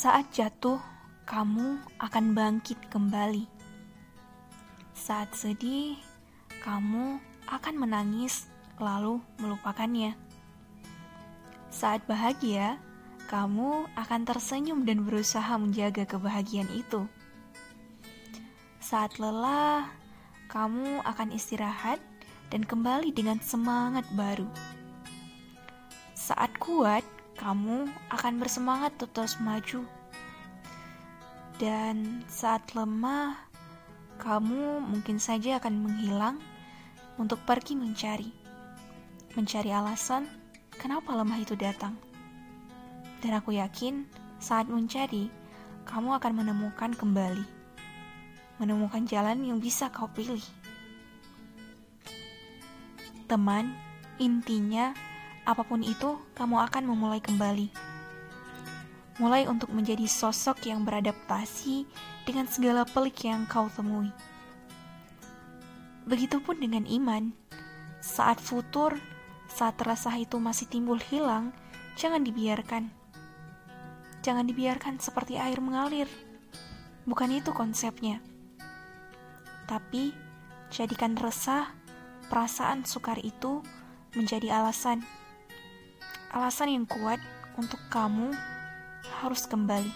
Saat jatuh, kamu akan bangkit kembali. Saat sedih, kamu akan menangis lalu melupakannya. Saat bahagia, kamu akan tersenyum dan berusaha menjaga kebahagiaan itu. Saat lelah, kamu akan istirahat dan kembali dengan semangat baru. Saat kuat, kamu akan bersemangat untuk terus maju. Dan saat lemah, kamu mungkin saja akan menghilang untuk pergi mencari. Mencari alasan kenapa lemah itu datang. Dan aku yakin saat mencari, kamu akan menemukan kembali. Menemukan jalan yang bisa kau pilih. Teman, intinya apa pun itu, kamu akan memulai kembali. Mulai untuk menjadi sosok yang beradaptasi dengan segala pelik yang kau temui. Begitupun dengan iman, saat futur, saat rasa itu masih timbul hilang, jangan dibiarkan. Jangan dibiarkan seperti air mengalir. Bukan itu konsepnya. Tapi, jadikan resah, perasaan sukar itu menjadi alasan. Alasan yang kuat untuk kamu harus kembali.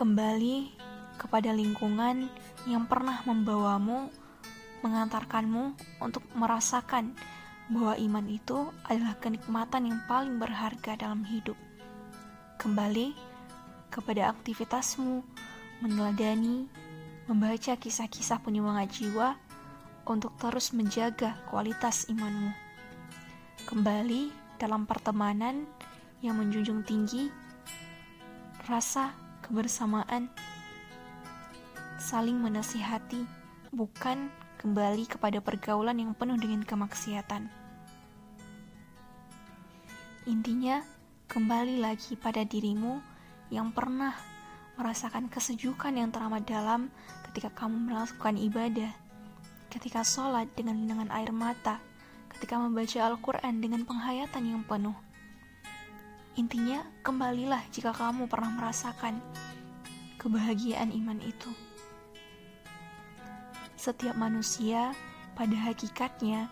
Kembali kepada lingkungan yang pernah membawamu, mengantarkanmu untuk merasakan bahwa iman itu adalah kenikmatan yang paling berharga dalam hidup. Kembali kepada aktivitasmu, meneladani, membaca kisah-kisah penyemangat jiwa untuk terus menjaga kualitas imanmu. Kembali dalam pertemanan yang menjunjung tinggi rasa kebersamaan saling menasihati, bukan kembali kepada pergaulan yang penuh dengan kemaksiatan. Intinya, kembali lagi pada dirimu yang pernah merasakan kesejukan yang teramat dalam ketika kamu melakukan ibadah, ketika sholat dengan dengan air mata, ketika membaca Al-Quran dengan penghayatan yang penuh. Intinya, kembalilah jika kamu pernah merasakan kebahagiaan iman itu. Setiap manusia pada hakikatnya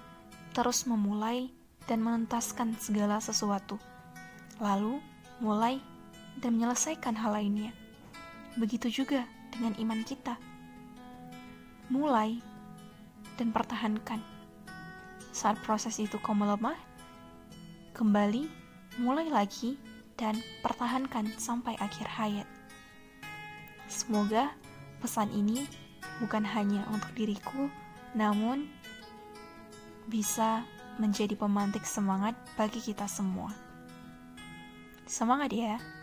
terus memulai dan menentaskan segala sesuatu, lalu mulai dan menyelesaikan hal lainnya. Begitu juga dengan iman kita. Mulai dan pertahankan. Saat proses itu kau melemah, kembali, mulai lagi, dan pertahankan sampai akhir hayat. Semoga pesan ini bukan hanya untuk diriku, namun bisa menjadi pemantik semangat bagi kita semua. Semangat ya!